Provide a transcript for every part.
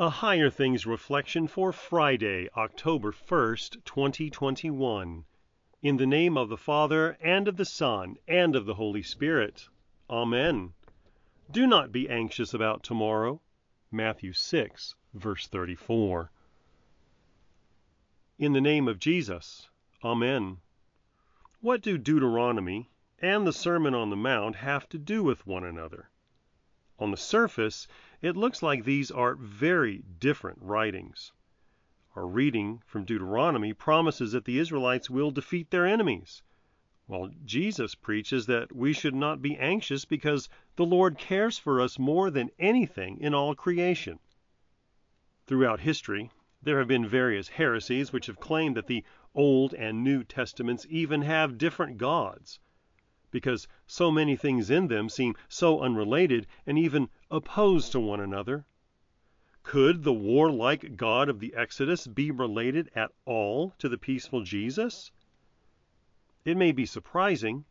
A Higher Things Reflection for Friday, October 1st, 2021. In the name of the Father, and of the Son, and of the Holy Spirit. Amen. Do not be anxious about tomorrow. Matthew 6, verse 34. In the name of Jesus. Amen. What do Deuteronomy and the Sermon on the Mount have to do with one another? On the surface, it looks like these are very different writings. Our reading from Deuteronomy promises that the Israelites will defeat their enemies, while Jesus preaches that we should not be anxious because the Lord cares for us more than anything in all creation. Throughout history, there have been various heresies which have claimed that the Old and New Testaments even have different gods because so many things in them seem so unrelated and even opposed to one another. Could the warlike God of the Exodus be related at all to the peaceful Jesus? It may be surprising,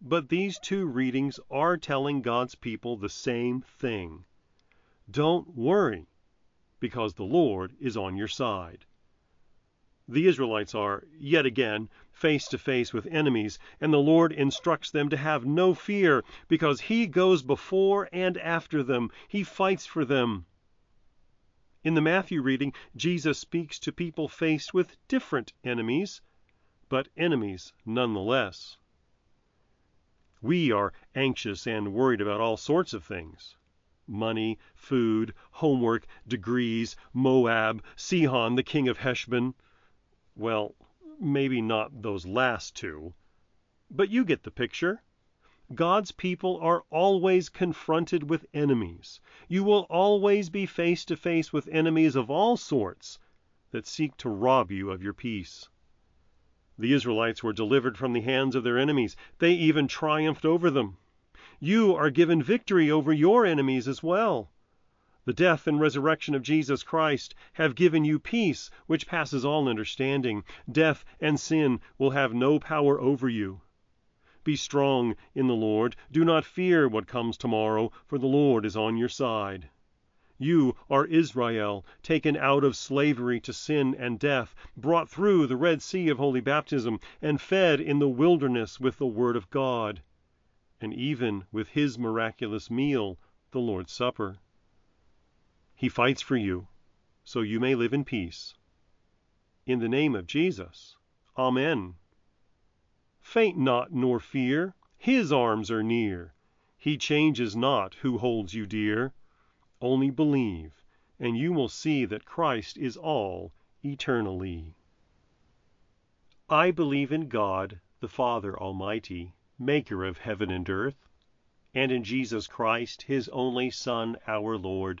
but these two readings are telling God's people the same thing. Don't worry, because the Lord is on your side. The Israelites are, yet again, face to face with enemies, and the Lord instructs them to have no fear, because He goes before and after them. He fights for them. In the Matthew reading, Jesus speaks to people faced with different enemies, but enemies nonetheless. We are anxious and worried about all sorts of things money, food, homework, degrees, Moab, Sihon, the king of Heshbon. Well, maybe not those last two. But you get the picture. God's people are always confronted with enemies. You will always be face to face with enemies of all sorts that seek to rob you of your peace. The Israelites were delivered from the hands of their enemies. They even triumphed over them. You are given victory over your enemies as well. The death and resurrection of Jesus Christ have given you peace which passes all understanding. Death and sin will have no power over you. Be strong in the Lord. Do not fear what comes tomorrow, for the Lord is on your side. You are Israel, taken out of slavery to sin and death, brought through the Red Sea of holy baptism, and fed in the wilderness with the Word of God, and even with His miraculous meal, the Lord's Supper. He fights for you, so you may live in peace. In the name of Jesus. Amen. Faint not nor fear, His arms are near. He changes not who holds you dear. Only believe, and you will see that Christ is all eternally. I believe in God, the Father Almighty, maker of heaven and earth, and in Jesus Christ, his only Son, our Lord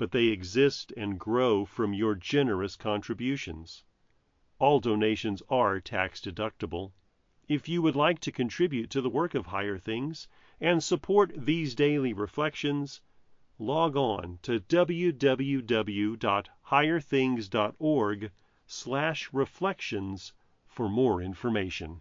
but they exist and grow from your generous contributions. All donations are tax deductible. If you would like to contribute to the work of Higher Things and support these daily reflections, log on to www.higherthings.org/reflections for more information.